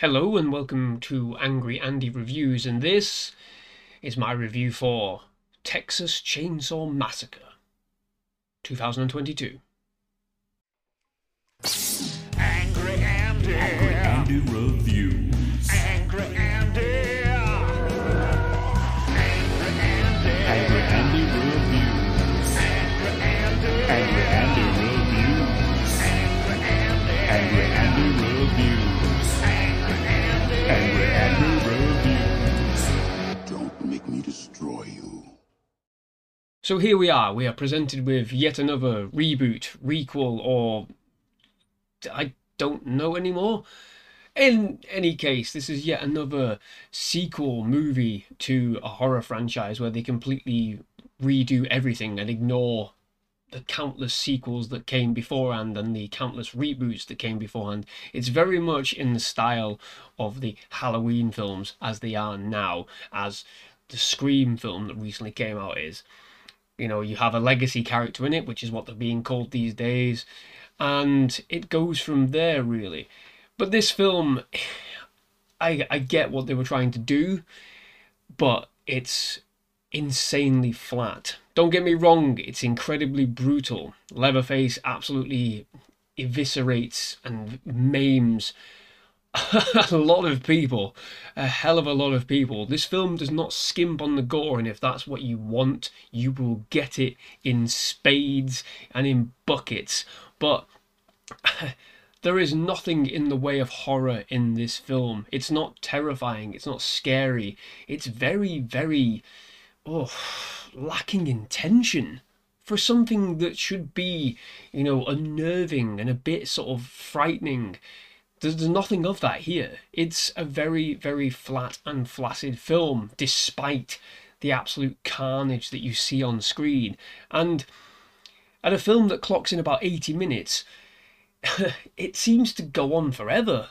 Hello and welcome to Angry Andy Reviews, and this is my review for Texas Chainsaw Massacre 2022. Angry Andy. Andy Reviews. So here we are, we are presented with yet another reboot, requel, or I don't know anymore. In any case, this is yet another sequel movie to a horror franchise where they completely redo everything and ignore the countless sequels that came beforehand and the countless reboots that came beforehand. It's very much in the style of the Halloween films as they are now, as the Scream film that recently came out is. You know, you have a legacy character in it, which is what they're being called these days, and it goes from there really. But this film, I I get what they were trying to do, but it's insanely flat. Don't get me wrong, it's incredibly brutal. Leatherface absolutely eviscerates and maims a lot of people, a hell of a lot of people. This film does not skimp on the gore, and if that's what you want, you will get it in spades and in buckets. But there is nothing in the way of horror in this film. It's not terrifying, it's not scary, it's very, very oh, lacking in tension for something that should be, you know, unnerving and a bit sort of frightening. There's, there's nothing of that here. It's a very, very flat and flaccid film, despite the absolute carnage that you see on screen. And at a film that clocks in about 80 minutes, it seems to go on forever.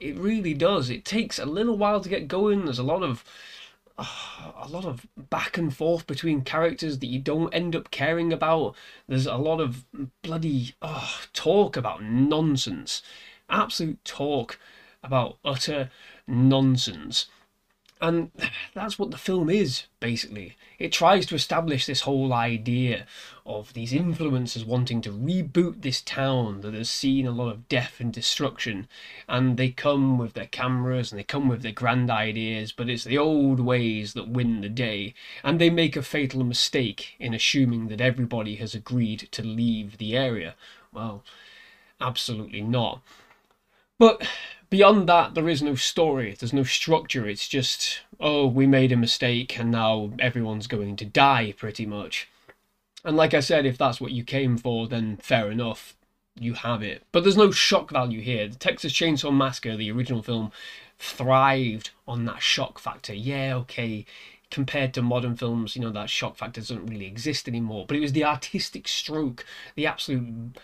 It really does. It takes a little while to get going. There's a lot of a lot of back and forth between characters that you don't end up caring about. There's a lot of bloody talk about nonsense, absolute talk about utter nonsense. And that's what the film is, basically. It tries to establish this whole idea of these influencers wanting to reboot this town that has seen a lot of death and destruction. And they come with their cameras and they come with their grand ideas, but it's the old ways that win the day. And they make a fatal mistake in assuming that everybody has agreed to leave the area. Well, absolutely not. But beyond that, there is no story, there's no structure. It's just, oh, we made a mistake and now everyone's going to die, pretty much. And like I said, if that's what you came for, then fair enough, you have it. But there's no shock value here. The Texas Chainsaw Massacre, the original film, thrived on that shock factor. Yeah, okay, compared to modern films, you know, that shock factor doesn't really exist anymore. But it was the artistic stroke, the absolute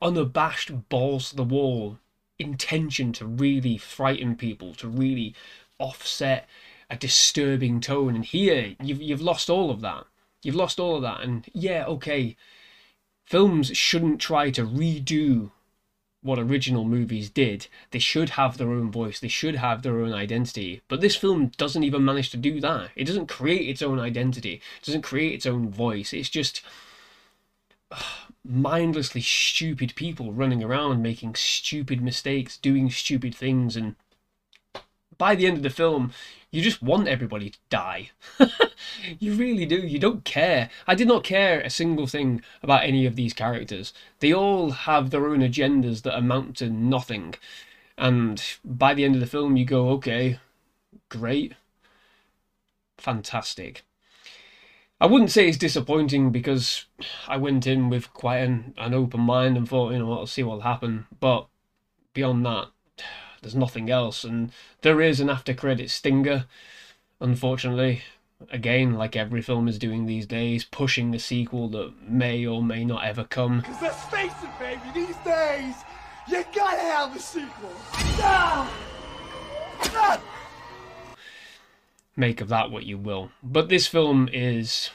unabashed balls to the wall intention to really frighten people, to really offset a disturbing tone. And here, you've you've lost all of that. You've lost all of that. And yeah, okay, films shouldn't try to redo what original movies did. They should have their own voice. They should have their own identity. But this film doesn't even manage to do that. It doesn't create its own identity. It doesn't create its own voice. It's just mindlessly stupid people running around making stupid mistakes, doing stupid things, and by the end of the film, you just want everybody to die. you really do. You don't care. I did not care a single thing about any of these characters. They all have their own agendas that amount to nothing. And by the end of the film, you go, okay, great, fantastic. I wouldn't say it's disappointing because I went in with quite an, an open mind and thought, you know, I'll see what'll happen. But beyond that, there's nothing else. And there is an after credit stinger, unfortunately. Again, like every film is doing these days, pushing a sequel that may or may not ever come. Cause let's face it, baby, these days, you gotta have a sequel. Ah! Ah! Make of that what you will. But this film is,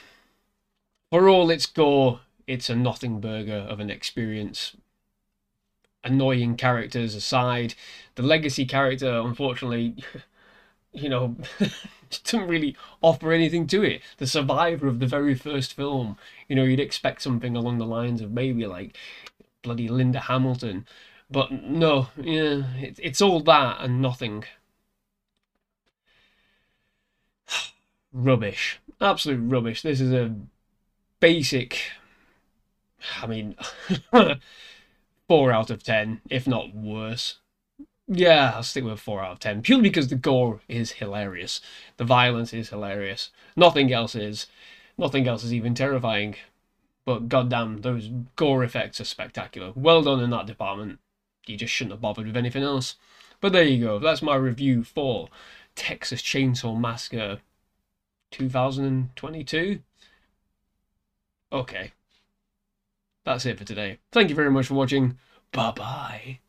for all its gore, it's a nothing burger of an experience. annoying characters aside, the legacy character, unfortunately, you know, doesn't really offer anything to it. The survivor of the very first film, you know, you'd expect something along the lines of maybe like bloody Linda Hamilton, but no, yeah, it, it's all that and nothing. Rubbish, absolute rubbish. This is a basic. I mean, four out of ten, if not worse. Yeah, I'll stick with four out of ten, purely because the gore is hilarious, the violence is hilarious. Nothing else is. Nothing else is even terrifying. But goddamn, those gore effects are spectacular. Well done in that department. You just shouldn't have bothered with anything else. But there you go. That's my review for Texas Chainsaw Massacre 2022. Okay. That's it for today. Thank you very much for watching. Bye bye.